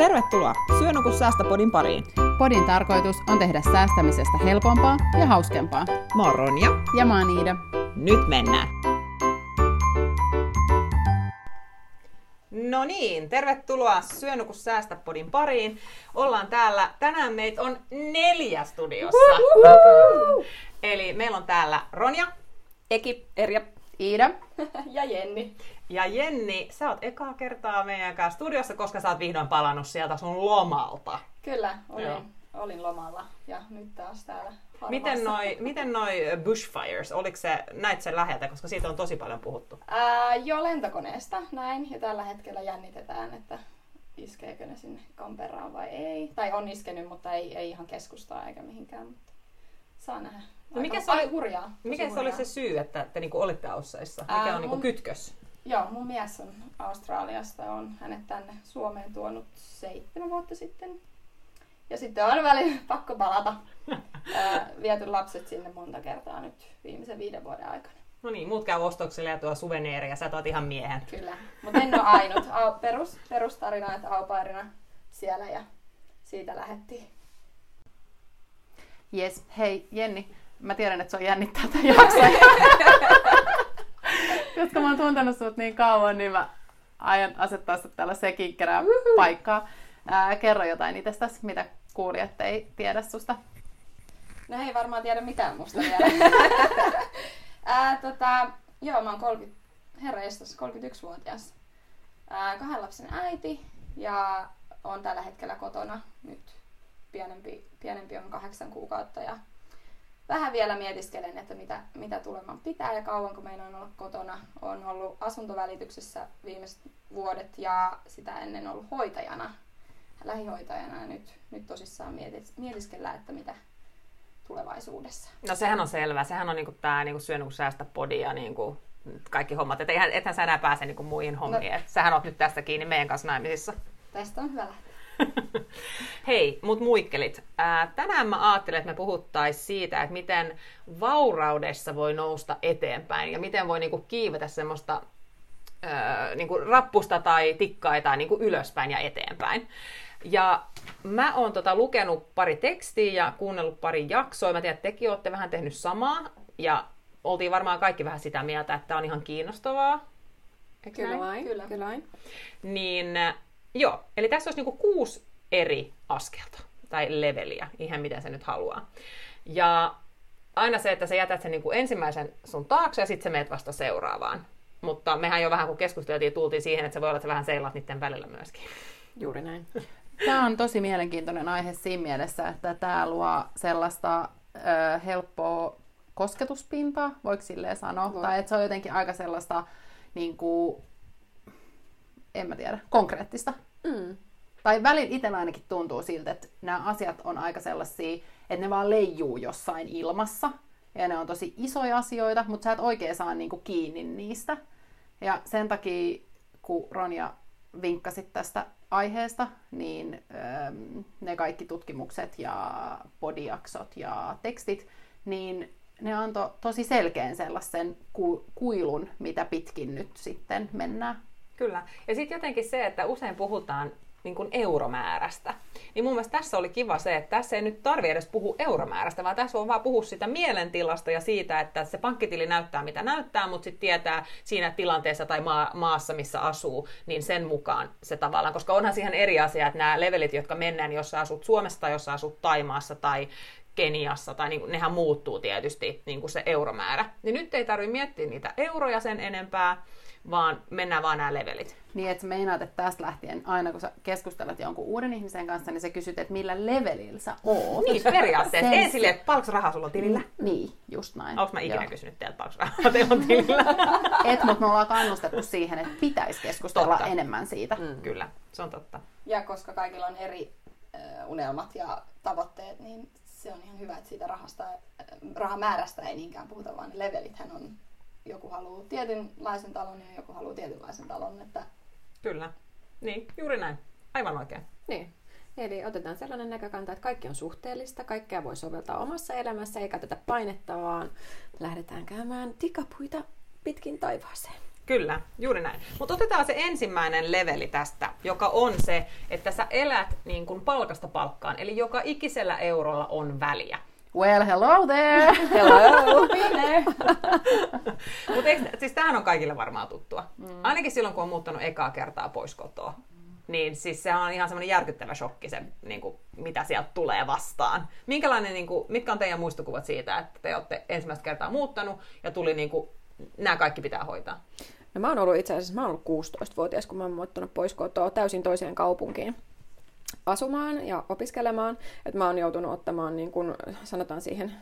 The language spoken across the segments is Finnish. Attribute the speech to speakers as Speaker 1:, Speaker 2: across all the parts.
Speaker 1: Tervetuloa Syönuku säästöpodin pariin.
Speaker 2: Podin tarkoitus on tehdä säästämisestä helpompaa ja hauskempaa.
Speaker 1: Mä oon Ronja.
Speaker 2: Ja mä oon Iida.
Speaker 1: Nyt mennään. No niin, tervetuloa Syönuku säästöpodin pariin. Ollaan täällä, tänään meitä on neljä studiossa. Uhuhu! Eli meillä on täällä Ronja,
Speaker 3: Eki, Erja
Speaker 2: Iida
Speaker 3: ja Jenni.
Speaker 1: Ja Jenni, sä oot ekaa kertaa meidän kanssa studiossa, koska sä oot vihdoin palannut sieltä sun lomalta.
Speaker 3: Kyllä, olin, olin lomalla ja nyt taas täällä
Speaker 1: Miten noi, miten noi bushfires, oliko se, näit sen läheltä, koska siitä on tosi paljon puhuttu?
Speaker 3: Ää, jo lentokoneesta näin, ja tällä hetkellä jännitetään, että iskeekö ne sinne Kamperaan vai ei. Tai on iskenyt, mutta ei, ei ihan keskustaa eikä mihinkään, mutta saa nähdä.
Speaker 1: No mikä se oli, hurjaa, mikä se oli se syy, että te niinku olitte Ausseissa? Mikä Ää, on niinku mun, kytkös?
Speaker 3: Joo, mun mies on Australiasta, on hänet tänne Suomeen tuonut seitsemän vuotta sitten. Ja sitten on väli pakko palata. Ää, viety lapset sinne monta kertaa nyt viimeisen viiden vuoden aikana.
Speaker 1: No niin, muut käy ostoksille ja tuo suveneeria, sä oot ihan miehen.
Speaker 3: Kyllä, mutta en ole ainut. Perus, perustarina, että aupairina siellä ja siitä lähettiin.
Speaker 2: Yes, hei Jenni, mä tiedän, että se on jännittää tämän jakson. Koska mä oon tuntenut sut niin kauan, niin mä aion asettaa sut täällä sekinkkerää paikkaa. Ää, kerro jotain itsestäsi, mitä kuulijat ei tiedä susta.
Speaker 3: No ei varmaan tiedä mitään musta vielä. Ää, tota, joo, mä oon 30, herra 31-vuotias. Ää, kahden lapsen äiti ja on tällä hetkellä kotona nyt. Pienempi, pienempi on kahdeksan kuukautta ja vähän vielä mietiskelen, että mitä, mitä tuleman pitää ja kauan kun meinaan olla kotona. on ollut asuntovälityksessä viimeiset vuodet ja sitä ennen ollut hoitajana, lähihoitajana ja nyt, nyt tosissaan mietis, mietiskellään, että mitä tulevaisuudessa.
Speaker 1: No sehän on selvä. Sehän on niinku tämä niinku syönyt kun säästä podia niinku kaikki hommat. Et eihän, ethän sä enää pääse niinku muihin hommiin. No. Et sähän oot nyt tästä kiinni meidän kanssa naimisissa.
Speaker 3: Tästä on hyvä lähteä.
Speaker 1: Hei, mut muikkelit. Ää, tänään mä ajattelin, että me puhuttaisiin siitä, että miten vauraudessa voi nousta eteenpäin ja miten voi niinku kiivetä semmoista ää, niinku rappusta tai tikkaita niinku ylöspäin ja eteenpäin. Ja mä oon tota lukenut pari tekstiä ja kuunnellut pari jaksoa. Mä tiedän, että tekin olette vähän tehnyt samaa. Ja oltiin varmaan kaikki vähän sitä mieltä, että on ihan kiinnostavaa.
Speaker 3: Eikö kyllä näin? vain, kyllä. kyllä vain.
Speaker 1: Niin Joo, eli tässä olisi niinku kuusi eri askelta tai leveliä, ihan miten se nyt haluaa. Ja aina se, että sä jätät sen niinku ensimmäisen sun taakse ja sitten sä meet vasta seuraavaan. Mutta mehän jo vähän kun keskusteltiin, tultiin siihen, että se voi olla, että sä vähän seilat niiden välillä myöskin.
Speaker 2: Juuri näin. Tämä on tosi mielenkiintoinen aihe siinä mielessä, että tämä luo sellaista ö, helppoa kosketuspintaa, voiko silleen sanoa, Voi. tai että se on jotenkin aika sellaista niin kuin, en mä tiedä, konkreettista. Mm. Tai välin itsellä ainakin tuntuu siltä, että nämä asiat on aika sellaisia, että ne vaan leijuu jossain ilmassa. Ja ne on tosi isoja asioita, mutta sä et oikein saa niinku kiinni niistä. Ja sen takia, kun Ronja vinkkasit tästä aiheesta, niin öö, ne kaikki tutkimukset ja podiaksot ja tekstit, niin ne antoi tosi selkeän sellaisen ku- kuilun, mitä pitkin nyt sitten mennään.
Speaker 1: Kyllä. Ja sitten jotenkin se, että usein puhutaan niin kuin euromäärästä. Niin mun mielestä tässä oli kiva se, että tässä ei nyt tarvi edes puhua euromäärästä, vaan tässä on vaan puhua sitä mielentilasta ja siitä, että se pankkitili näyttää mitä näyttää, mutta sitten tietää siinä tilanteessa tai maa, maassa, missä asuu, niin sen mukaan se tavallaan, koska onhan siihen eri asia, että nämä levelit, jotka mennään, jos sä asut Suomessa tai jos sä asut Taimaassa tai Keniassa, tai niin kuin, nehän muuttuu tietysti niin kuin se euromäärä. Niin nyt ei tarvitse miettiä niitä euroja sen enempää, vaan mennään vaan nämä levelit.
Speaker 2: Niin, että meinaat, että tästä lähtien aina kun sä keskustelet jonkun uuden ihmisen kanssa, niin sä kysyt, että millä levelillä sä oot.
Speaker 1: Niin, periaatteessa. Ei silleen, että paljonko rahaa sulla on tilillä.
Speaker 2: Niin, just näin.
Speaker 1: Onko mä ikinä Joo. kysynyt teiltä, paljonko rahaa teillä on tilillä?
Speaker 2: Et, mutta me ollaan kannustettu siihen, että pitäisi keskustella totta. enemmän siitä.
Speaker 1: Mm. Kyllä, se on totta.
Speaker 3: Ja koska kaikilla on eri uh, unelmat ja tavoitteet, niin se on ihan hyvä, että siitä rahasta, rahamäärästä ei niinkään puhuta, vaan ne levelithän on joku haluaa tietynlaisen talon ja joku haluaa tietynlaisen talon. Että...
Speaker 1: Kyllä. Niin, juuri näin. Aivan oikein.
Speaker 4: Niin. Eli otetaan sellainen näkökanta, että kaikki on suhteellista, kaikkea voi soveltaa omassa elämässä, eikä tätä painetta, vaan lähdetään käymään tikapuita pitkin taivaaseen.
Speaker 1: Kyllä, juuri näin. Mutta otetaan se ensimmäinen leveli tästä, joka on se, että sä elät niin kuin palkasta palkkaan. Eli joka ikisellä eurolla on väliä.
Speaker 2: Well, hello there!
Speaker 3: Hello!
Speaker 1: Mutta siis tämähän on kaikille varmaan tuttua. Mm. Ainakin silloin, kun on muuttanut ekaa kertaa pois kotoa. Niin siis se on ihan semmoinen järkyttävä shokki se, niin kuin, mitä sieltä tulee vastaan. Minkälainen, niin kuin, mitkä on teidän muistokuvat siitä, että te olette ensimmäistä kertaa muuttanut ja tuli niin kuin, nämä kaikki pitää hoitaa?
Speaker 4: No mä oon ollut itse asiassa, mä oon ollut 16-vuotias, kun mä oon muuttanut pois kotoa täysin toiseen kaupunkiin asumaan ja opiskelemaan. Että mä oon joutunut ottamaan, niin kun sanotaan siihen,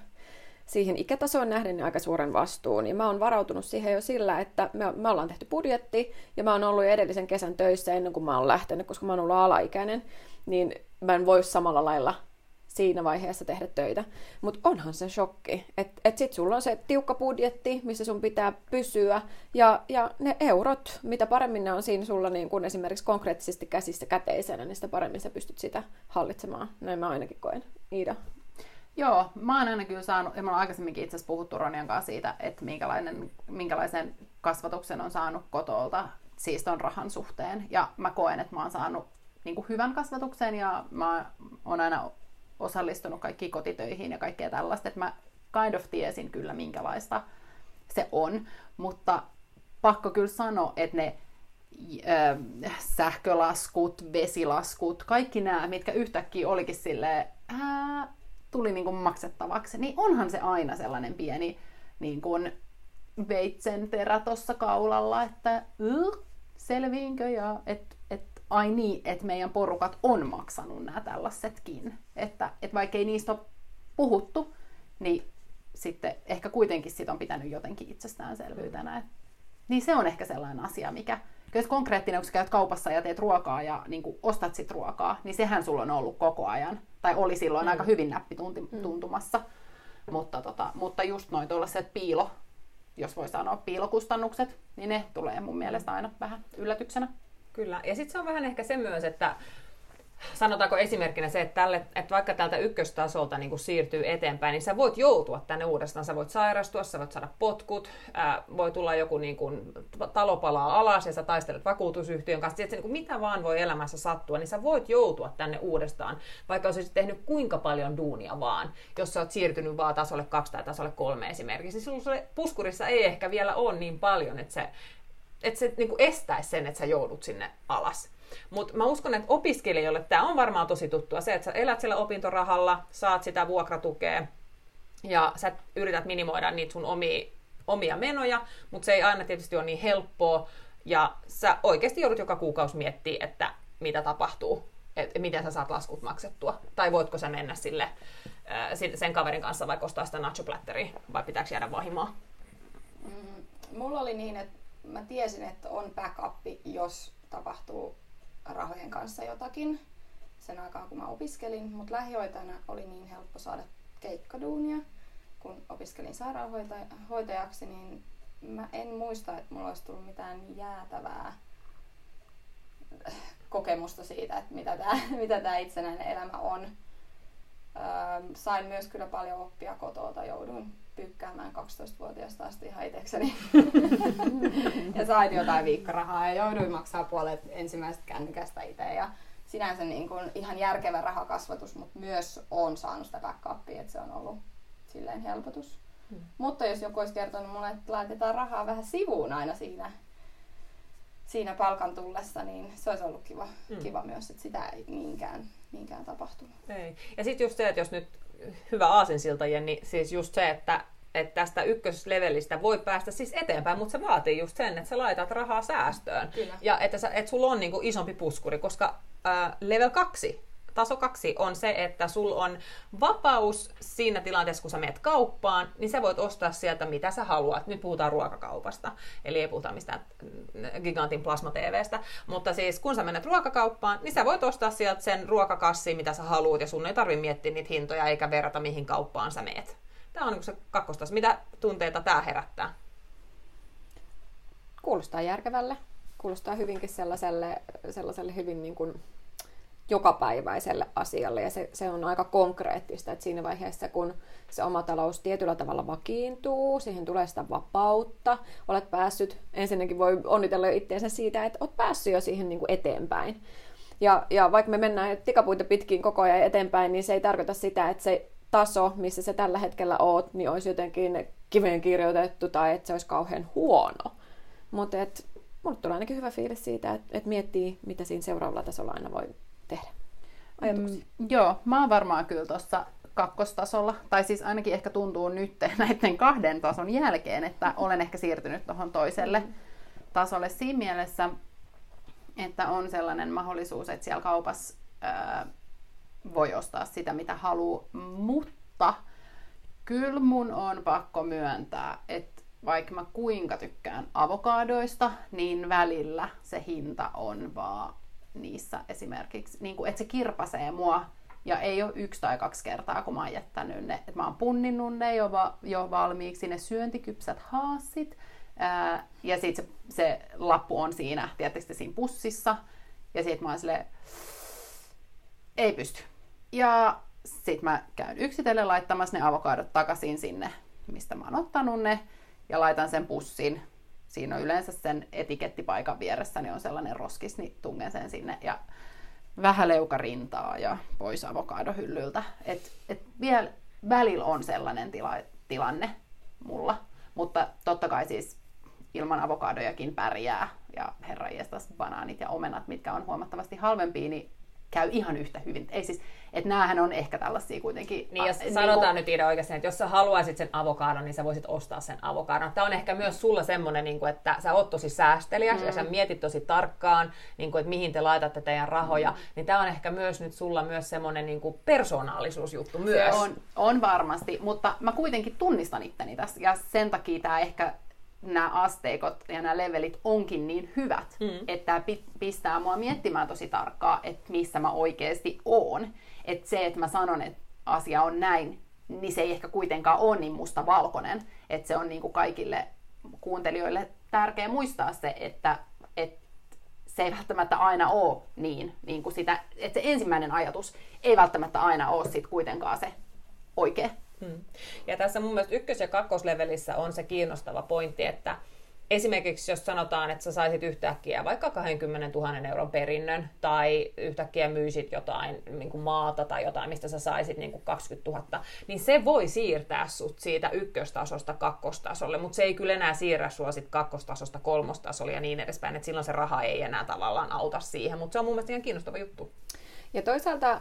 Speaker 4: siihen ikätasoon nähden niin aika suuren vastuun. Niin mä oon varautunut siihen jo sillä, että me, me ollaan tehty budjetti ja mä oon ollut jo edellisen kesän töissä ennen kuin mä oon lähtenyt, koska mä oon ollut alaikäinen. Niin mä en voi samalla lailla siinä vaiheessa tehdä töitä. Mutta onhan se shokki, että et sit sulla on se tiukka budjetti, missä sun pitää pysyä, ja, ja ne eurot, mitä paremmin ne on siinä sulla niin kun esimerkiksi konkreettisesti käsissä käteisenä, niin sitä paremmin sä pystyt sitä hallitsemaan. Näin mä ainakin koen. Iida.
Speaker 2: Joo, mä oon aina kyllä saanut, ja mä oon aikaisemminkin itse asiassa puhuttu Ronian kanssa siitä, että minkälainen, minkälaisen kasvatuksen on saanut kotolta, siis ton rahan suhteen. Ja mä koen, että mä oon saanut niin kuin hyvän kasvatuksen ja mä oon aina osallistunut kaikkiin kotitöihin ja kaikkea tällaista, että mä kind of tiesin kyllä minkälaista se on, mutta pakko kyllä sanoa, että ne ö, sähkölaskut, vesilaskut, kaikki nämä, mitkä yhtäkkiä olikin sille tuli niin kuin maksettavaksi, niin onhan se aina sellainen pieni niin kuin veitsen tuossa kaulalla, että selviinkö ja että ai niin, että meidän porukat on maksanut nämä tällaisetkin. Että, että vaikka ei niistä ole puhuttu, niin sitten ehkä kuitenkin sit on pitänyt jotenkin itsestäänselvyytenä. Et, niin se on ehkä sellainen asia, mikä, jos konkreettinen, kun sä käyt kaupassa ja teet ruokaa ja niin ostat sit ruokaa, niin sehän sulla on ollut koko ajan. Tai oli silloin mm. aika hyvin näppituntumassa. Mm. Mutta, tota, mutta just noin tuollaiset piilo, jos voi sanoa piilokustannukset, niin ne tulee mun mielestä aina vähän yllätyksenä.
Speaker 1: Kyllä. Ja sitten se on vähän ehkä se myös, että sanotaanko esimerkkinä se, että, tälle, että vaikka tältä ykköstasolta niin kuin siirtyy eteenpäin, niin sä voit joutua tänne uudestaan. Sä voit sairastua, sä voit saada potkut, ää, voi tulla joku niin kuin, talo palaa alas ja sä taistelet vakuutusyhtiön kanssa. Että niin kuin, mitä vaan voi elämässä sattua, niin sä voit joutua tänne uudestaan, vaikka olisit tehnyt kuinka paljon duunia vaan, jos sä oot siirtynyt vaan tasolle kaksi tai tasolle kolme esimerkiksi. Silloin sulle puskurissa ei ehkä vielä ole niin paljon, että se että se niin kuin estäisi sen, että sä joudut sinne alas. Mutta mä uskon, että opiskelijoille tämä on varmaan tosi tuttua. Se, että sä elät siellä opintorahalla, saat sitä vuokratukea ja sä yrität minimoida niitä sun omia, omia menoja, mutta se ei aina tietysti ole niin helppoa. Ja sä oikeasti joudut joka kuukausi miettimään, että mitä tapahtuu, että miten sä saat laskut maksettua. Tai voitko sä mennä sille sen kaverin kanssa vai ostaa sitä nacho vai pitääkö jäädä vahimaan?
Speaker 3: Mm, mulla oli niin, että mä tiesin, että on backup, jos tapahtuu rahojen kanssa jotakin sen aikaa, kun mä opiskelin, mutta lähihoitajana oli niin helppo saada keikkaduunia. Kun opiskelin sairaanhoitajaksi, niin mä en muista, että mulla olisi tullut mitään jäätävää kokemusta siitä, että mitä tämä mitä tää itsenäinen elämä on. Öö, sain myös kyllä paljon oppia kotota, jouduin pykkäämään 12-vuotiaasta asti ihan itsekseni. ja sain jotain viikkorahaa ja jouduin maksaa puolet ensimmäisestä kännykästä itse. Ja sinänsä niin kuin ihan järkevä rahakasvatus, mutta myös on saanut sitä backupia, että se on ollut silleen helpotus. Hmm. Mutta jos joku olisi kertonut mulle, että laitetaan rahaa vähän sivuun aina siinä, siinä palkan tullessa, niin se olisi ollut kiva, hmm. kiva myös, että sitä ei niinkään, niinkään tapahtunut.
Speaker 1: Ei. Ja sitten just se, että jos nyt hyvä aasinsilta, Jenni, siis just se, että että tästä ykköslevelistä voi päästä siis eteenpäin, mutta se vaatii just sen, että sä laitat rahaa säästöön. Kyllä. Ja että, sä, että sulla on niinku isompi puskuri, koska äh, level 2, taso 2 on se, että sulla on vapaus siinä tilanteessa, kun sä menet kauppaan, niin sä voit ostaa sieltä mitä sä haluat. Nyt puhutaan ruokakaupasta, eli ei puhuta mistään gigantin plasma TVstä, mutta siis kun sä menet ruokakauppaan, niin sä voit ostaa sieltä sen ruokakassin, mitä sä haluat, ja sun ei tarvi miettiä niitä hintoja eikä verrata, mihin kauppaan sä meet. Tämä on niin se kakkostas. Mitä tunteita tämä herättää?
Speaker 4: Kuulostaa järkevälle. Kuulostaa hyvinkin sellaiselle, sellaiselle hyvin niin kuin jokapäiväiselle asialle ja se, se on aika konkreettista, että siinä vaiheessa kun se oma talous tietyllä tavalla vakiintuu, siihen tulee sitä vapautta, olet päässyt, ensinnäkin voi onnitella jo itseensä siitä, että olet päässyt jo siihen niin kuin eteenpäin. Ja, ja vaikka me mennään tikapuita pitkin koko ajan eteenpäin, niin se ei tarkoita sitä, että se taso, missä se tällä hetkellä oot, niin olisi jotenkin kiveen kirjoitettu tai että se olisi kauhean huono. Mutta mulle tulee ainakin hyvä fiilis siitä, että et miettii, mitä siinä seuraavalla tasolla aina voi tehdä.
Speaker 2: Mm, joo, mä oon varmaan kyllä tuossa kakkostasolla, tai siis ainakin ehkä tuntuu nyt näiden kahden tason jälkeen, että olen ehkä siirtynyt tuohon toiselle mm. tasolle siinä mielessä, että on sellainen mahdollisuus, että siellä kaupassa ää, voi ostaa sitä, mitä haluaa, mutta kyllä mun on pakko myöntää, että vaikka mä kuinka tykkään avokaadoista, niin välillä se hinta on vaan niissä esimerkiksi, niin kuin, että se kirpasee mua ja ei ole yksi tai kaksi kertaa, kun mä oon jättänyt ne, että mä oon punninnut ne jo, va- jo valmiiksi, ne syöntikypsät haasit, ää, ja sitten se, se, lappu on siinä, tietysti siinä pussissa, ja sitten mä oon silleen, ei pysty. Ja sitten mä käyn yksitellen laittamassa ne avokadot takaisin sinne, mistä mä oon ottanut ne, ja laitan sen pussin. Siinä on yleensä sen etikettipaikan vieressä, niin on sellainen roskis, niin tungen sen sinne ja vähän leukarintaa ja pois avokadohyllyltä. Et, et vielä välillä on sellainen tila, tilanne mulla, mutta totta kai siis ilman avokadojakin pärjää ja herra banaanit ja omenat, mitkä on huomattavasti halvempia, niin käy ihan yhtä hyvin. Ei siis, että näähän on ehkä tällaisia kuitenkin.
Speaker 1: Niin, jos a, sanotaan niin nyt Ida oikeasti, että jos sä haluaisit sen avokadon, niin sä voisit ostaa sen avokadon. Tämä on ehkä myös sulla semmoinen, niin kuin, että sä oot tosi säästeliäs mm. ja sä mm. mietit tosi tarkkaan, niin kuin, että mihin te laitatte teidän rahoja. Mm. Niin tämä on ehkä myös nyt sulla myös semmoinen niin kuin persoonallisuusjuttu myös.
Speaker 2: Se on, on varmasti, mutta mä kuitenkin tunnistan itteni tässä ja sen takia tämä ehkä nämä asteikot ja nämä levelit onkin niin hyvät, mm. että tämä pistää mua miettimään tosi tarkkaan, että missä mä oikeasti oon. Että se, että mä sanon, että asia on näin, niin se ei ehkä kuitenkaan ole niin musta-valkoinen. Että se on niin kuin kaikille kuuntelijoille tärkeä muistaa se, että, että se ei välttämättä aina ole niin, niin kuin sitä, että se ensimmäinen ajatus ei välttämättä aina ole sit kuitenkaan se oikea. Hmm.
Speaker 1: Ja tässä mun mielestä ykkös- ja kakkoslevelissä on se kiinnostava pointti, että esimerkiksi jos sanotaan, että sä saisit yhtäkkiä vaikka 20 000 euron perinnön tai yhtäkkiä myisit jotain niin kuin maata tai jotain, mistä sä saisit niin kuin 20 000, niin se voi siirtää sut siitä ykköstasosta kakkostasolle, mutta se ei kyllä enää siirrä sua sit kakkostasosta kolmostasolle ja niin edespäin, että silloin se raha ei enää tavallaan auta siihen, mutta se on mun mielestä ihan kiinnostava juttu.
Speaker 4: Ja toisaalta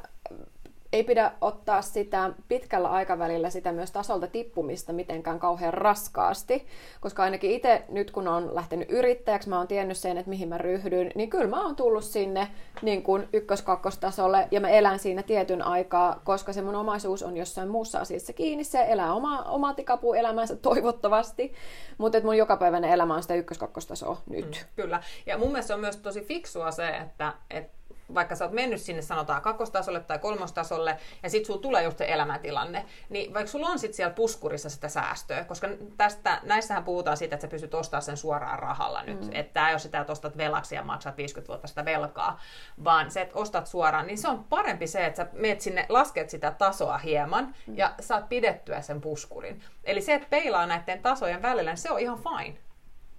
Speaker 4: ei pidä ottaa sitä pitkällä aikavälillä sitä myös tasolta tippumista mitenkään kauhean raskaasti, koska ainakin itse nyt kun on lähtenyt yrittäjäksi, mä oon tiennyt sen, että mihin mä ryhdyn, niin kyllä mä oon tullut sinne niin kuin ykkös-kakkostasolle ja mä elän siinä tietyn aikaa, koska se mun omaisuus on jossain muussa asiassa kiinni, se elää oma, oma tikapu elämänsä toivottavasti, mutta mun jokapäiväinen elämä on sitä ykkös-kakkostasoa nyt. Mm,
Speaker 1: kyllä, ja mun mielestä on myös tosi fiksua se, että, että vaikka sä oot mennyt sinne sanotaan kakkostasolle tai kolmostasolle, ja sit sulla tulee just se elämäntilanne, niin vaikka sulla on sit siellä puskurissa sitä säästöä, koska tästä, näissähän puhutaan siitä, että sä pystyt ostamaan sen suoraan rahalla nyt, mm. että tämä ei ole sitä, että ostat velaksi ja maksat 50 vuotta sitä velkaa, vaan se, että ostat suoraan, niin se on parempi se, että sä meet sinne, lasket sitä tasoa hieman, mm. ja saat pidettyä sen puskurin. Eli se, että peilaa näiden tasojen välillä, niin se on ihan fine.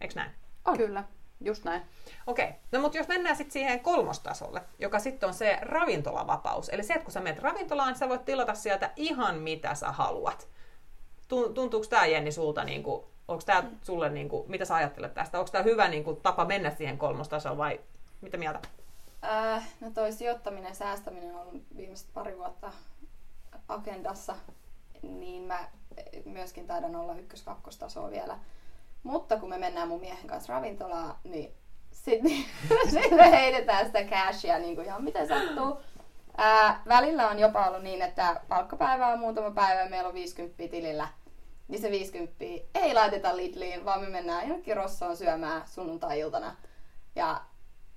Speaker 1: Eikö näin?
Speaker 2: On. Kyllä, just näin.
Speaker 1: Okei, no mutta jos mennään sitten siihen kolmostasolle, joka sitten on se ravintolavapaus. Eli se, että kun sä menet ravintolaan, sä voit tilata sieltä ihan mitä sä haluat. Tuntuuko tämä Jenni sulta, niin kuin, onko tämä sulle, niin kuin, mitä sä ajattelet tästä? Onko tämä hyvä niin kuin, tapa mennä siihen kolmostasoon vai mitä mieltä?
Speaker 3: Äh, no toi sijoittaminen, säästäminen on ollut viimeiset pari vuotta agendassa, niin mä myöskin taidan olla ykkös-kakkostasoa vielä. Mutta kun me mennään mun miehen kanssa ravintolaan, niin sitten sit me heitetään sitä cashia niin kuin ihan miten sattuu. Ää, välillä on jopa ollut niin, että palkkapäivä on muutama päivä ja meillä on 50 tilillä. Niin se 50 ei laiteta Lidliin, vaan me mennään jonnekin Rossoon syömään sunnuntai-iltana. Ja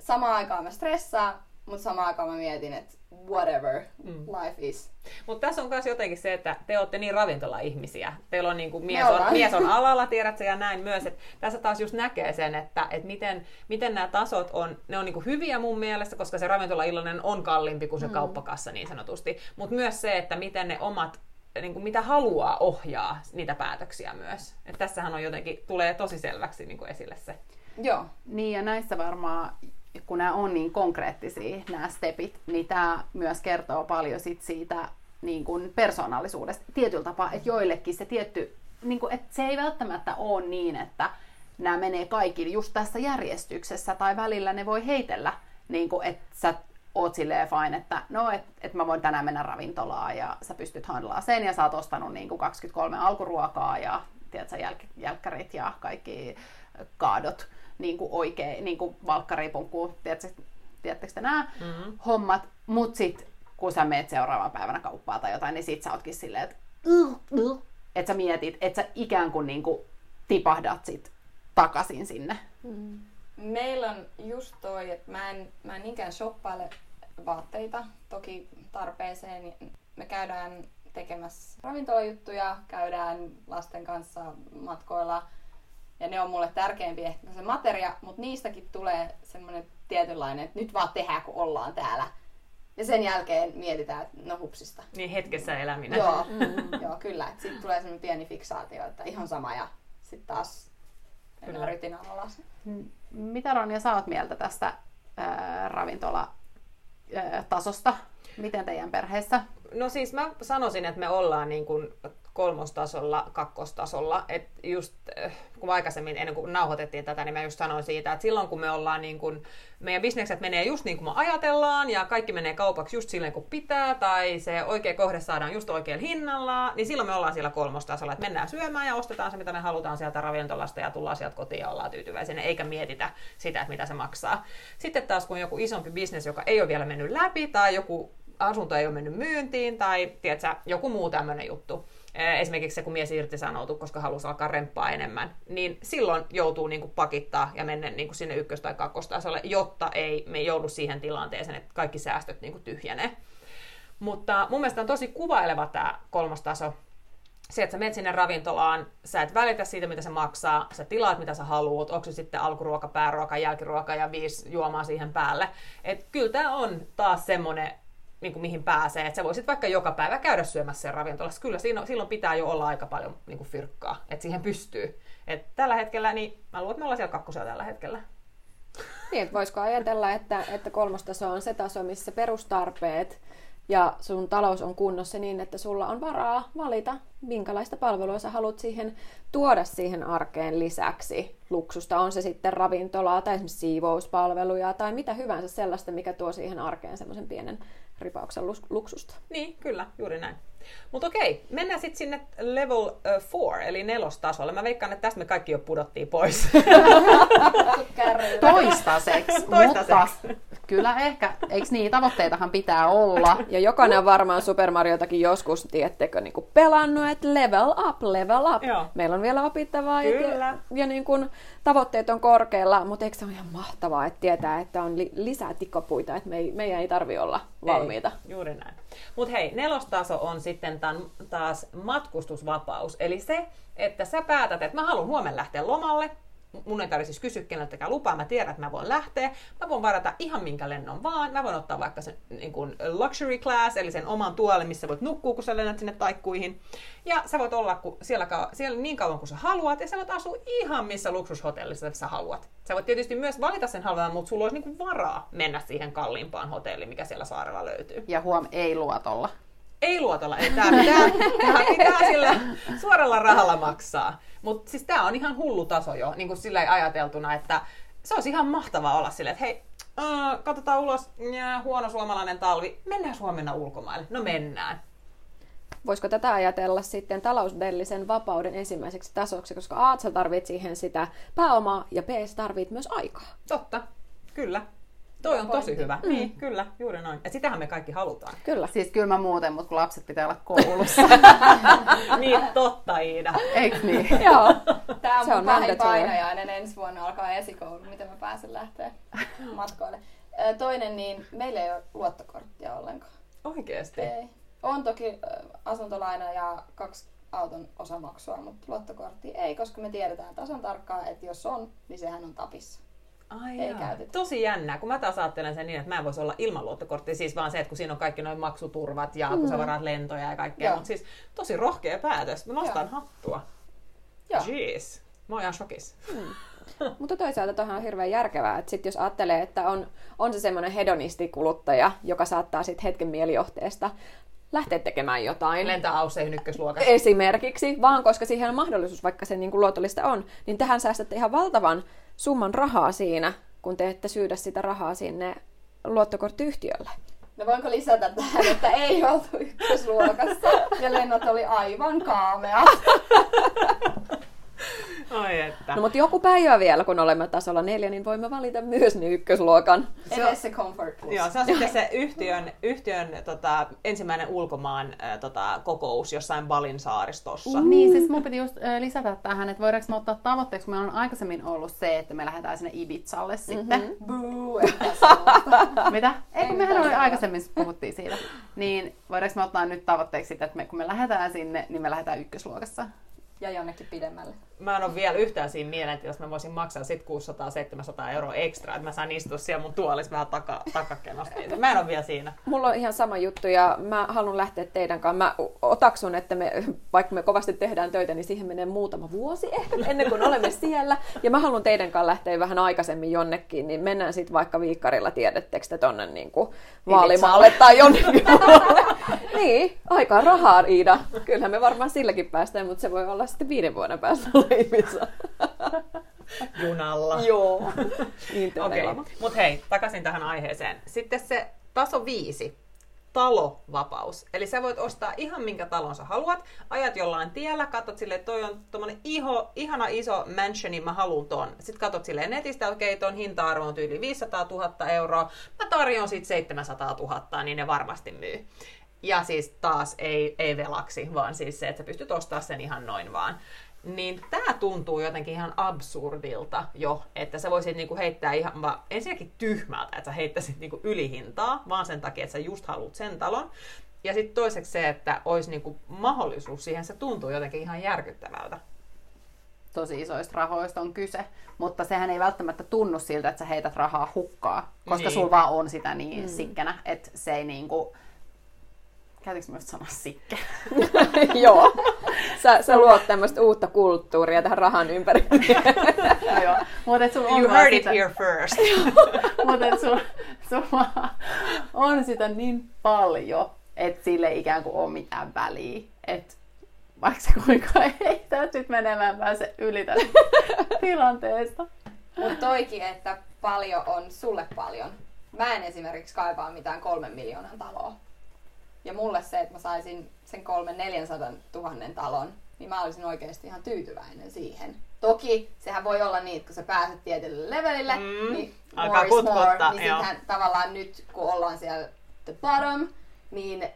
Speaker 3: samaan aikaan mä stressaan, Mutta samaan aikaan mä mietin, että whatever
Speaker 1: Mm.
Speaker 3: life is.
Speaker 1: Mutta tässä on myös jotenkin se, että te olette niin ravintola-ihmisiä. Teillä on niin kuin mies, on, mies on alalla, tiedätkö, ja näin myös. Et tässä taas just näkee sen, että, että miten, miten nämä tasot on, ne on niin kuin hyviä mun mielestä, koska se ravintola-illainen on kalliimpi kuin se mm. kauppakassa niin sanotusti. Mutta myös se, että miten ne omat niin kuin mitä haluaa ohjaa niitä päätöksiä myös. Et tässähän on jotenkin, tulee tosi selväksi niin kuin esille se.
Speaker 3: Joo.
Speaker 2: Niin, ja näissä varmaan, kun nämä on niin konkreettisia, nämä stepit, niin tämä myös kertoo paljon sit siitä niin kuin persoonallisuudesta tietyllä tapaa, että joillekin se tietty, niin kuin, että se ei välttämättä ole niin, että nämä menee kaikille just tässä järjestyksessä, tai välillä ne voi heitellä, niin kuin, että sä oot silleen fine, että no, että et mä voin tänään mennä ravintolaan ja sä pystyt handlaa sen ja sä oot ostanut niin kuin 23 alkuruokaa ja tiedätkö, jäl- jälkkärit ja kaikki kaadot niin kuin oikein, niin kuin valkkaripunkku, tiedätkö, tiedättekö te nämä mm-hmm. hommat, mut sit kun sä meet seuraavana päivänä kauppaa tai jotain, niin sit sä ootkin silleen, että että sä mietit, että sä ikään kuin, niin kuin tipahdat sit takaisin sinne.
Speaker 3: Meillä on just toi, että mä en, mä en niinkään shoppaile vaatteita, toki tarpeeseen. Me käydään tekemässä ravintolajuttuja, käydään lasten kanssa matkoilla. Ja ne on mulle tärkeimpiä ehkä se materia, mutta niistäkin tulee semmoinen tietynlainen, että nyt vaan tehdään, kun ollaan täällä. Ja sen jälkeen mietitään, että no hupsista.
Speaker 1: Niin hetkessä eläminen.
Speaker 3: Joo, joo kyllä. Sitten tulee semmoinen pieni fiksaatio, että ihan sama ja sitten taas
Speaker 1: Kyllä.
Speaker 3: mennään rytinään alas.
Speaker 2: Mitä Ronja, sä oot mieltä tästä ää, ravintolatasosta? Miten teidän perheessä?
Speaker 1: No siis mä sanoisin, että me ollaan niin kuin kolmostasolla, kakkostasolla. Et just äh, kun aikaisemmin, ennen kuin nauhoitettiin tätä, niin mä just sanoin siitä, että silloin kun me ollaan niin kuin, meidän bisnekset menee just niin kuin me ajatellaan ja kaikki menee kaupaksi just silleen kuin pitää tai se oikea kohde saadaan just oikealla hinnalla, niin silloin me ollaan siellä kolmostasolla, että mennään syömään ja ostetaan se, mitä me halutaan sieltä ravintolasta ja tullaan sieltä kotiin ja ollaan tyytyväisiä, eikä mietitä sitä, että mitä se maksaa. Sitten taas kun joku isompi bisnes, joka ei ole vielä mennyt läpi tai joku asunto ei ole mennyt myyntiin tai tiedätkö, joku muu tämmöinen juttu. Esimerkiksi se, kun mies irtisanoutuu, koska halusi alkaa remppaa enemmän, niin silloin joutuu niin kuin pakittaa ja mennä niin kuin sinne ykkös- tai kakkostasolle, jotta ei me joudu siihen tilanteeseen, että kaikki säästöt niin kuin tyhjenee. Mutta mun mielestä on tosi kuvaileva tämä kolmas taso. Se, että sä menet sinne ravintolaan, sä et välitä siitä, mitä se maksaa, sä tilaat, mitä sä haluat, onko se sitten alkuruoka, pääruoka, jälkiruoka ja viisi juomaa siihen päälle. Et kyllä tämä on taas semmoinen, niin kuin mihin pääsee, että sä voisit vaikka joka päivä käydä syömässä siellä ravintolassa. Kyllä siinä, silloin pitää jo olla aika paljon niin kuin fyrkkaa, että siihen pystyy. Et tällä hetkellä, niin mä luulen, että me ollaan siellä kakkosella tällä hetkellä.
Speaker 4: Niin, että voisiko ajatella, että, että kolmostaso on se taso, missä perustarpeet ja sun talous on kunnossa niin, että sulla on varaa valita, minkälaista palvelua sä haluat siihen tuoda siihen arkeen lisäksi. Luksusta on se sitten ravintolaa tai esimerkiksi siivouspalveluja tai mitä hyvänsä sellaista, mikä tuo siihen arkeen semmoisen pienen ripauksen luksusta.
Speaker 1: Niin, kyllä, juuri näin. Mutta okei, mennään sitten sinne level 4, eli nelostasolle. Mä veikkaan, että tästä me kaikki jo pudottiin pois.
Speaker 2: Toistaiseksi,
Speaker 1: Toistaiseksi.
Speaker 2: mutta kyllä ehkä, eikö niin, tavoitteitahan pitää olla.
Speaker 4: Ja jokainen on varmaan Super Mariotakin joskus, tiettekö, niin kuin pelannut, että level up, level up.
Speaker 1: Joo.
Speaker 4: Meillä on vielä opittavaa ja,
Speaker 1: Kyllä.
Speaker 4: ja niin kuin, tavoitteet on korkealla, mutta eikö se ole ihan mahtavaa, että tietää, että on li- lisää tikkapuita, että me ei, meidän ei tarvi olla valmiita.
Speaker 1: Ei, juuri näin. Mutta hei, nelostaso on sitten tämän, taas matkustusvapaus. Eli se, että sä päätät, että mä haluan huomenna lähteä lomalle. Mun ei tarvitse siis kysyä keneltäkään lupaa, mä tiedän, että mä voin lähteä. Mä voin varata ihan minkä lennon vaan. Mä voin ottaa vaikka sen niin kuin luxury class, eli sen oman tuolen, missä voit nukkua, kun sä lennät sinne taikkuihin. Ja sä voit olla ku- siellä, siellä niin kauan kuin sä haluat, ja sä voit asua ihan missä luksushotellissa sä haluat. Sä voit tietysti myös valita sen halvemman, mutta sulla olisi niin kuin varaa mennä siihen kalliimpaan hotelliin, mikä siellä saarella löytyy.
Speaker 2: Ja huom, ei luotolla.
Speaker 1: Ei luotolla, ei tää pitää, tää pitää sillä suoralla rahalla maksaa. Mutta siis tää on ihan hullu taso jo, niin kuin sillä ajateltuna, että se olisi ihan mahtavaa olla silleen, että hei, äh, katsotaan ulos, njää, huono suomalainen talvi, mennään huomenna ulkomaille. No mennään.
Speaker 4: Voisiko tätä ajatella sitten taloudellisen vapauden ensimmäiseksi tasoksi, koska A, sä tarvit siihen sitä pääomaa ja B, sä tarvit myös aikaa.
Speaker 1: Totta, kyllä. Toi on tosi hyvä. Mm. Niin, kyllä, juuri noin. Ja sitähän me kaikki halutaan.
Speaker 4: Kyllä.
Speaker 2: Siis kyllä mä muuten, mutta kun lapset pitää olla koulussa.
Speaker 1: niin, totta Iida.
Speaker 2: Eikö niin?
Speaker 4: Joo.
Speaker 3: Tää on
Speaker 4: Se on
Speaker 3: pahin painajainen ensi vuonna alkaa esikoulu, miten mä pääsen lähteä matkoille. Toinen, niin meillä ei ole luottokorttia ollenkaan.
Speaker 1: Oikeesti?
Speaker 3: Ei. On toki asuntolaina ja kaksi auton osamaksua, mutta luottokortti ei, koska me tiedetään tasan tarkkaan, että jos on, niin sehän on tapissa.
Speaker 1: Ai
Speaker 3: Ei
Speaker 1: jaa.
Speaker 3: käytetä.
Speaker 1: Tosi jännää, kun mä taas ajattelen sen niin, että mä en voisi olla ilman luottokorttia, siis vaan se, että kun siinä on kaikki noin maksuturvat ja kun sä varaat lentoja ja kaikkea, mutta siis tosi rohkea päätös. Mä nostan
Speaker 3: Joo.
Speaker 1: hattua.
Speaker 3: Joo.
Speaker 1: Jeez. Mä oon ihan shokis.
Speaker 4: Mutta toisaalta toihan on hirveän järkevää, että sit jos ajattelee, että on, on se semmoinen hedonistikuluttaja, joka saattaa sitten hetken mielijohteesta lähteä tekemään jotain.
Speaker 1: Lentää Ausseihin ykkösluokassa.
Speaker 4: Esimerkiksi, vaan koska siihen on mahdollisuus, vaikka se niin kuin luotollista on, niin tähän säästätte ihan valtavan summan rahaa siinä, kun te ette syydä sitä rahaa sinne luottokorttiyhtiölle.
Speaker 3: No voinko lisätä tähän, että ei oltu ykkösluokassa ja lennot oli aivan kaamea.
Speaker 1: Ai että.
Speaker 4: No mutta joku päivä vielä, kun olemme tasolla neljä, niin voimme valita myös ne ykkösluokan.
Speaker 3: Edes se comfort plus.
Speaker 1: Joo, se on sitten se yhtiön, yhtiön tota, ensimmäinen ulkomaan tota, kokous jossain Balin saaristossa.
Speaker 2: Niin, siis mun piti just äh, lisätä tähän, että voidaanko me ottaa tavoitteeksi, kun meillä on aikaisemmin ollut se, että me lähdetään sinne Ibizalle sitten. Mm-hmm.
Speaker 3: Buu, että sellaista.
Speaker 2: Mitä? Ei, kun mehän oli aikaisemmin puhuttiin siitä. Niin voidaanko me ottaa nyt tavoitteeksi sitä, että me, kun me lähdetään sinne, niin me lähdetään ykkösluokassa.
Speaker 3: Ja jonnekin pidemmälle.
Speaker 1: Mä en ole vielä yhtään siinä mielentilassa, mä voisin maksaa sit 600-700 euroa ekstra, että mä saan istua siellä mun tuolissa vähän taka, takakenosta. Mä en ole vielä siinä.
Speaker 4: Mulla on ihan sama juttu ja mä haluan lähteä teidän kanssa. Mä otaksun, että me, vaikka me kovasti tehdään töitä, niin siihen menee muutama vuosi ehkä, ennen kuin olemme siellä. Ja mä haluan teidän kanssa lähteä vähän aikaisemmin jonnekin, niin mennään sitten vaikka viikkarilla, tiedettekö te tonne niin kuin vaalimaalle tai jonnekin. Niin, aikaa rahaa Iida. Kyllähän me varmaan silläkin päästään, mutta se voi olla sitten viiden vuoden päästä Ibiza.
Speaker 1: Junalla.
Speaker 4: Joo. Niin todella.
Speaker 1: mutta hei, takaisin tähän aiheeseen. Sitten se taso viisi, talovapaus. Eli sä voit ostaa ihan minkä talon sä haluat, ajat jollain tiellä, katsot sille, että toi on tommonen iho, ihana iso mansioni, mä haluun ton. Sitten katsot silleen netistä, okei, ton hinta-arvo on yli 500 000 euroa, mä tarjoan sit 700 000, niin ne varmasti myy. Ja siis taas ei, ei velaksi, vaan siis se, että sä pystyt ostamaan sen ihan noin vaan. Niin tämä tuntuu jotenkin ihan absurdilta jo, että sä voisit niinku heittää ihan vaan ensinnäkin tyhmältä, että sä heittäisit niinku ylihintaa, vaan sen takia, että sä just haluat sen talon. Ja sitten toiseksi se, että olisi niinku mahdollisuus siihen, se tuntuu jotenkin ihan järkyttävältä.
Speaker 2: Tosi isoista rahoista on kyse, mutta sehän ei välttämättä tunnu siltä, että sä heität rahaa hukkaa, koska
Speaker 1: Niin.
Speaker 2: sulla vaan on sitä niin mm. sikkänä, että se ei niinku... Käytinkö mä just sanoa sikke?
Speaker 4: Joo. Sä, sä luot tämmöistä uutta kulttuuria tähän rahan ympärille.
Speaker 2: no joo. Mutta et sulla on
Speaker 1: You heard it
Speaker 2: sitä...
Speaker 1: here first.
Speaker 2: Mutta et sulla, sulla on sitä niin paljon, että sille ei ikään kuin ole mitään väliä. Että vaikka sä kuinka heittäytyt menemään pääse yli tästä tilanteesta.
Speaker 3: Mutta toikin, että paljon on sulle paljon. Mä en esimerkiksi kaipaa mitään kolmen miljoonan taloa. Ja mulle se, että mä saisin sen kolmen 400 tuhannen talon, niin mä olisin oikeasti ihan tyytyväinen siihen. Toki sehän voi olla niin, että kun sä pääset tietylle levelille,
Speaker 1: Mm,
Speaker 3: niin
Speaker 1: alkaa
Speaker 3: more is more, niin sittenhän tavallaan nyt, kun ollaan siellä the bottom, niin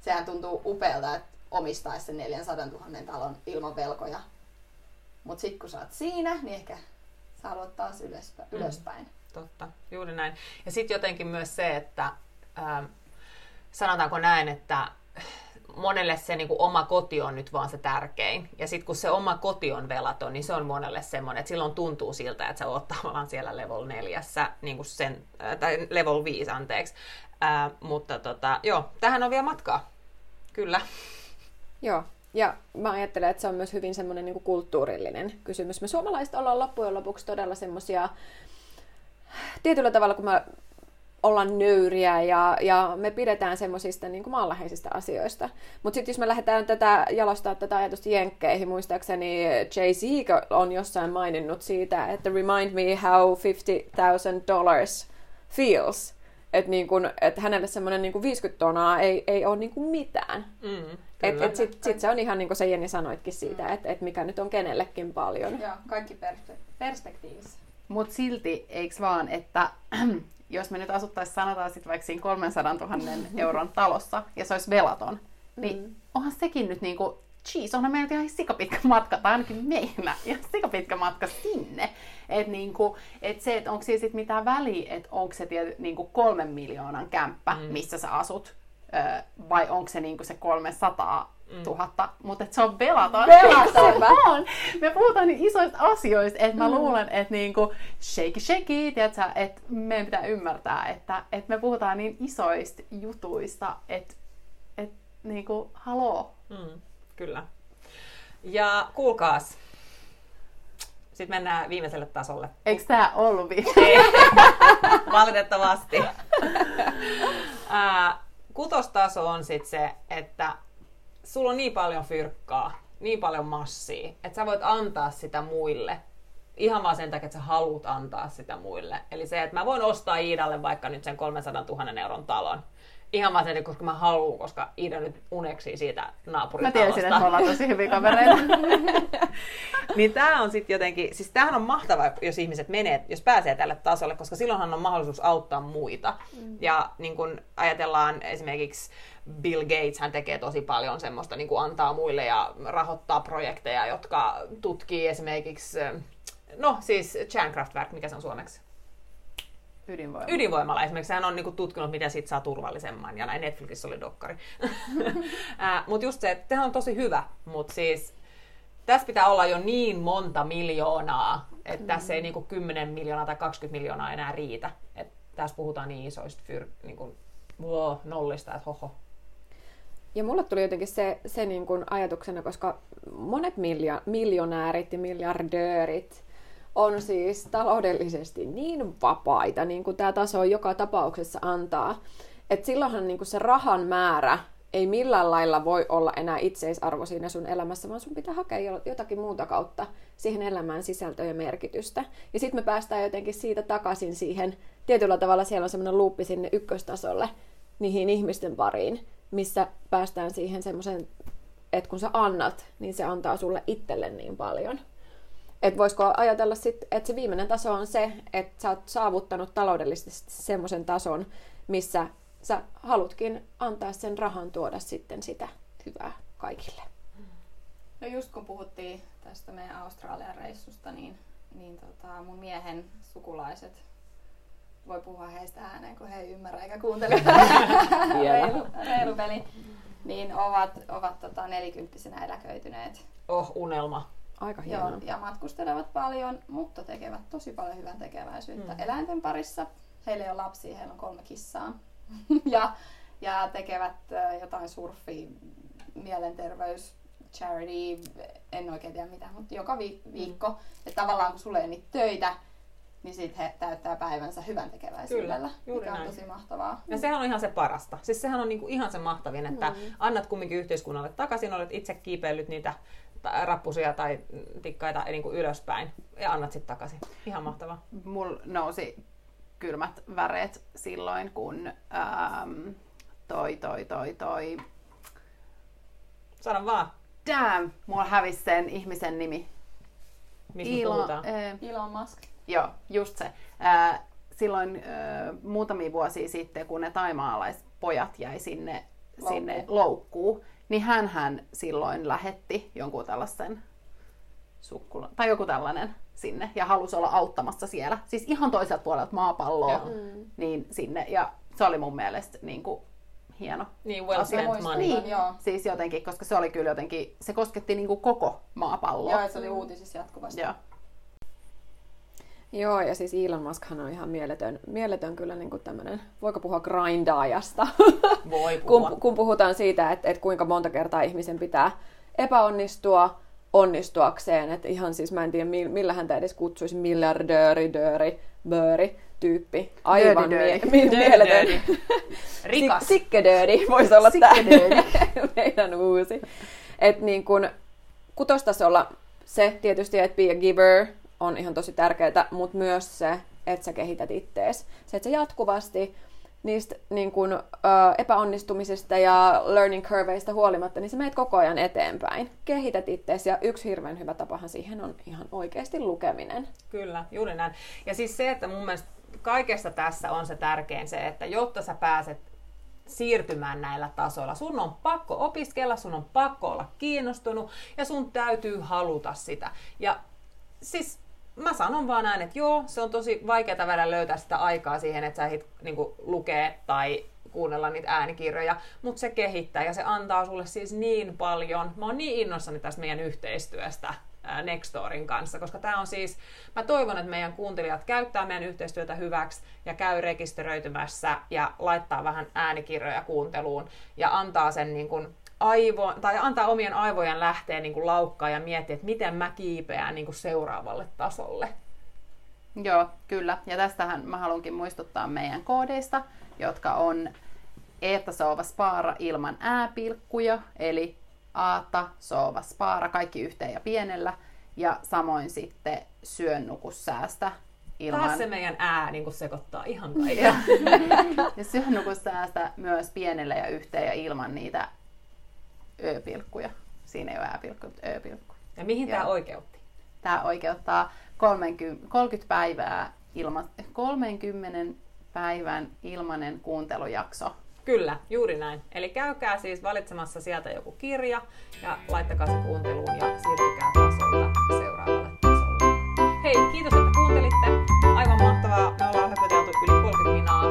Speaker 3: sehän tuntuu upealta, että omistaisi sen 400 000 talon ilman velkoja. Mutta sitten kun sä oot siinä, niin ehkä sä haluat taas ylöspäin.
Speaker 1: Mm.
Speaker 3: ylöspäin.
Speaker 1: Totta, juuri näin. Ja sitten jotenkin myös se, että ähm, sanotaanko näin, että monelle se niin kuin oma koti on nyt vaan se tärkein. Ja sitten kun se oma koti on velaton, niin se on monelle semmoinen, että silloin tuntuu siltä, että sä oot tavallaan siellä level neljässä, niin kuin sen, äh, tai level 5, anteeksi. Äh, mutta tota, joo, tähän on vielä matkaa. Kyllä.
Speaker 4: Joo. Ja mä ajattelen, että se on myös hyvin semmoinen niin kulttuurillinen kysymys. Me suomalaiset ollaan loppujen lopuksi todella semmoisia, tietyllä tavalla kun me ollaan nöyriä ja, ja me pidetään semmoisista niin maanläheisistä asioista. Mutta sitten jos me lähdetään tätä jalostaa tätä ajatusta jenkkeihin, muistaakseni Jay-Z on jossain maininnut siitä, että remind me how 50,000 dollars feels. Että niin kun, et hänelle semmoinen niin 50 tonaa ei, ei ole niin mitään.
Speaker 1: Mm,
Speaker 4: Et,
Speaker 1: kyllä.
Speaker 4: et sit, sit se on ihan niin kuin se Jenni sanoitkin siitä, että et mikä nyt on kenellekin paljon.
Speaker 3: Joo, kaikki perspe- perspektiivissä.
Speaker 2: Mutta silti, eiks vaan, että jos me nyt asuttaisiin, sanotaan sitten vaikka siinä 300 000 euron talossa, ja se olisi velaton, niin
Speaker 4: Mm.
Speaker 2: onhan sekin nyt niinku jeez, onhan meillä ihan sikapitkä matka, tai ainakin meillä, ihan sikapitkä matka sinne. Että niinku, et se, että onko siinä sitten mitään väliä, että onko se tiety, niinku kolmen miljoonan kämppä, mm. missä sä asut, vai onko se niinku se 300 tuhatta, mm. mutta se on. Velaton. se on. Me puhutaan niin isoista asioista, että mä mm. luulen, että niinku shake shake, tiedätkö, että meidän pitää ymmärtää, että, että me puhutaan niin isoista jutuista, että, että niinku, haloo.
Speaker 1: Mm, kyllä. Ja kuulkaas, sitten mennään viimeiselle tasolle.
Speaker 2: Eikö tämä ollut viime?
Speaker 1: Valitettavasti. kutostaso on sitten se, että sulla on niin paljon fyrkkaa, niin paljon massia, että sä voit antaa sitä muille. Ihan vaan sen takia, että sä haluat antaa sitä muille. Eli se, että mä voin ostaa Iidalle vaikka nyt sen 300 000 euron talon. Ihan vaan sen, koska mä haluan, koska Iida nyt uneksii siitä naapurin
Speaker 2: Mä tiesin, että me ollaan tosi hyviä kavereita.
Speaker 1: niin tää on sitten jotenkin, siis tämähän on mahtavaa, jos ihmiset menee, jos pääsee tälle tasolle, koska silloinhan on mahdollisuus auttaa muita. Mm. Ja niin kun ajatellaan esimerkiksi Bill Gates hän tekee tosi paljon semmoista, niin kuin antaa muille ja rahoittaa projekteja, jotka tutkii esimerkiksi, no siis Kärnkraftwerk, mikä se on suomeksi?
Speaker 2: Ydinvoimala.
Speaker 1: Ydinvoimala esimerkiksi. Hän on niinku tutkinut, miten siitä saa turvallisemman. Ja näin Netflixissä oli dokkari. mutta just se, että on tosi hyvä. Mutta siis tässä pitää olla jo niin monta miljoonaa, että mm. tässä ei niinku 10 miljoonaa tai 20 miljoonaa enää riitä. Et tässä puhutaan niin isoista fyr, niinku, wow, nollista, että hoho,
Speaker 4: ja mulle tuli jotenkin se, se niin kuin ajatuksena, koska monet miljo- miljonäärit ja miljardöörit on siis taloudellisesti niin vapaita, niin kuin tämä taso joka tapauksessa antaa, että silloinhan niin kuin se rahan määrä ei millään lailla voi olla enää itseisarvo siinä sun elämässä, vaan sun pitää hakea jotakin muuta kautta siihen elämään sisältöä ja merkitystä. Ja sitten me päästään jotenkin siitä takaisin siihen, tietyllä tavalla siellä on semmoinen luuppi sinne ykköstasolle, niihin ihmisten pariin, missä päästään siihen semmoiseen, että kun sä annat, niin se antaa sulle itselle niin paljon. Että voisiko ajatella sitten, että se viimeinen taso on se, että sä oot saavuttanut taloudellisesti semmoisen tason, missä sä halutkin antaa sen rahan tuoda sitten sitä hyvää kaikille.
Speaker 3: No just kun puhuttiin tästä meidän Australian reissusta, niin, niin tota, mun miehen sukulaiset voi puhua heistä ääneen, kun he ei ymmärrä eikä kuuntele. reilu, reilu peli. Niin ovat, ovat tota, nelikymppisenä eläköityneet.
Speaker 1: Oh, unelma.
Speaker 4: Aika hienoa.
Speaker 3: Joo, ja matkustelevat paljon, mutta tekevät tosi paljon hyvän tekeväisyyttä mm. eläinten parissa. Heillä ei ole lapsia, heillä on kolme kissaa. ja, ja tekevät jotain surfi, mielenterveys, charity, en oikein tiedä mitä, mutta joka vi- viikko. Mm. Ja tavallaan kun sulle ei niitä töitä, niin sitten he täyttää päivänsä hyvän tekeväisyydellä, Kyllä, mikä on näin. tosi mahtavaa.
Speaker 1: Ja sehän on ihan se parasta. Siis sehän on niinku ihan se mahtavin, että mm. annat kumminkin yhteiskunnalle takaisin, olet itse kiipeillyt niitä rappusia tai tikkaita niin kuin ylöspäin ja annat sitten takaisin. Ihan mahtavaa.
Speaker 2: Mulla nousi kylmät väreet silloin, kun ähm, toi, toi, toi, toi...
Speaker 1: Sano vaan.
Speaker 2: Damn, mulla hävisi sen ihmisen nimi.
Speaker 1: Mistä Elon,
Speaker 3: Äh, Elon Musk.
Speaker 2: Joo, just se. Äh, silloin äh, muutamia vuosia sitten, kun ne taimaalaispojat jäi sinne, Loukku. sinne loukkuun, niin hän silloin lähetti jonkun tällaisen sukkulan, tai joku tällainen sinne, ja halusi olla auttamassa siellä. Siis ihan toiselta puolelta maapalloa, mm. niin sinne. Ja se oli mun mielestä niin kuin, hieno.
Speaker 1: Niin, well spent money.
Speaker 2: Niin, joo. siis jotenkin, koska se oli kyllä jotenkin, se kosketti niin kuin koko maapalloa.
Speaker 3: Joo, se oli uutisissa jatkuvasti.
Speaker 2: Joo.
Speaker 4: Joo, ja siis Elon Muskhan on ihan mieletön, mieletön kyllä niin kuin tämmöinen, voiko puhua grindaajasta?
Speaker 1: Voi puhua.
Speaker 4: kun, kun puhutaan siitä, että, että kuinka monta kertaa ihmisen pitää epäonnistua onnistuakseen, että ihan siis mä en tiedä millä häntä edes kutsuisi, miljardööri, dööri, bööri tyyppi. Aivan mie- mie- mieletön.
Speaker 1: Rikas.
Speaker 4: Sikkedööri voisi olla tämä meidän uusi. Että niin kun, kutostasolla se tietysti, että be a giver, on ihan tosi tärkeää, mutta myös se, että sä kehität ittees. Se, että sä jatkuvasti niistä niin kun, ö, epäonnistumisista ja learning curveista huolimatta, niin sä meet koko ajan eteenpäin. Kehität ittees ja yksi hirveän hyvä tapahan siihen on ihan oikeasti lukeminen.
Speaker 1: Kyllä, juuri näin. Ja siis se, että mun mielestä kaikessa tässä on se tärkein se, että jotta sä pääset siirtymään näillä tasoilla. Sun on pakko opiskella, sun on pakko olla kiinnostunut ja sun täytyy haluta sitä. Ja siis mä sanon vaan näin, että joo, se on tosi vaikeaa välillä löytää sitä aikaa siihen, että sä ehdit niin lukee tai kuunnella niitä äänikirjoja, mutta se kehittää ja se antaa sulle siis niin paljon. Mä oon niin innoissani tästä meidän yhteistyöstä Nextorin kanssa, koska tämä on siis, mä toivon, että meidän kuuntelijat käyttää meidän yhteistyötä hyväksi ja käy rekisteröitymässä ja laittaa vähän äänikirjoja kuunteluun ja antaa sen niin kuin aivo, tai antaa omien aivojen lähteä niin kuin laukkaa ja miettiä, että miten mä kiipeän niin kuin seuraavalle tasolle.
Speaker 2: Joo, kyllä. Ja tästähän mä haluankin muistuttaa meidän koodeista, jotka on Eetta Soova Spaara ilman ääpilkkuja, eli Aata, Soova, Spaara, kaikki yhteen ja pienellä. Ja samoin sitten syön nukussäästä
Speaker 1: ilman... Taas se meidän ää niin sekoittaa ihan kaiken.
Speaker 2: ja syön nukussäästä myös pienellä ja yhteen ja ilman niitä ö-pilkkuja. Siinä ei ole ääpilkku, mutta ö-pilkku.
Speaker 1: Ja mihin tämä oikeutti?
Speaker 2: Tämä oikeuttaa 30, 30 päivää ilma, 30 päivän ilmanen kuuntelujakso
Speaker 1: Kyllä, juuri näin. Eli käykää siis valitsemassa sieltä joku kirja ja laittakaa se kuunteluun ja siirtykää tasolta seuraavalle tasolle. Hei, kiitos, että kuuntelitte. Aivan mahtavaa. Me ollaan höpötelty yli 30 minaa,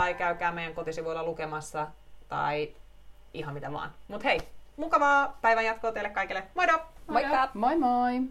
Speaker 1: tai käykää meidän kotisivuilla lukemassa tai ihan mitä vaan. Mut hei, mukavaa päivän jatkoa teille kaikille. Moido!
Speaker 2: Moikka! Moi moi!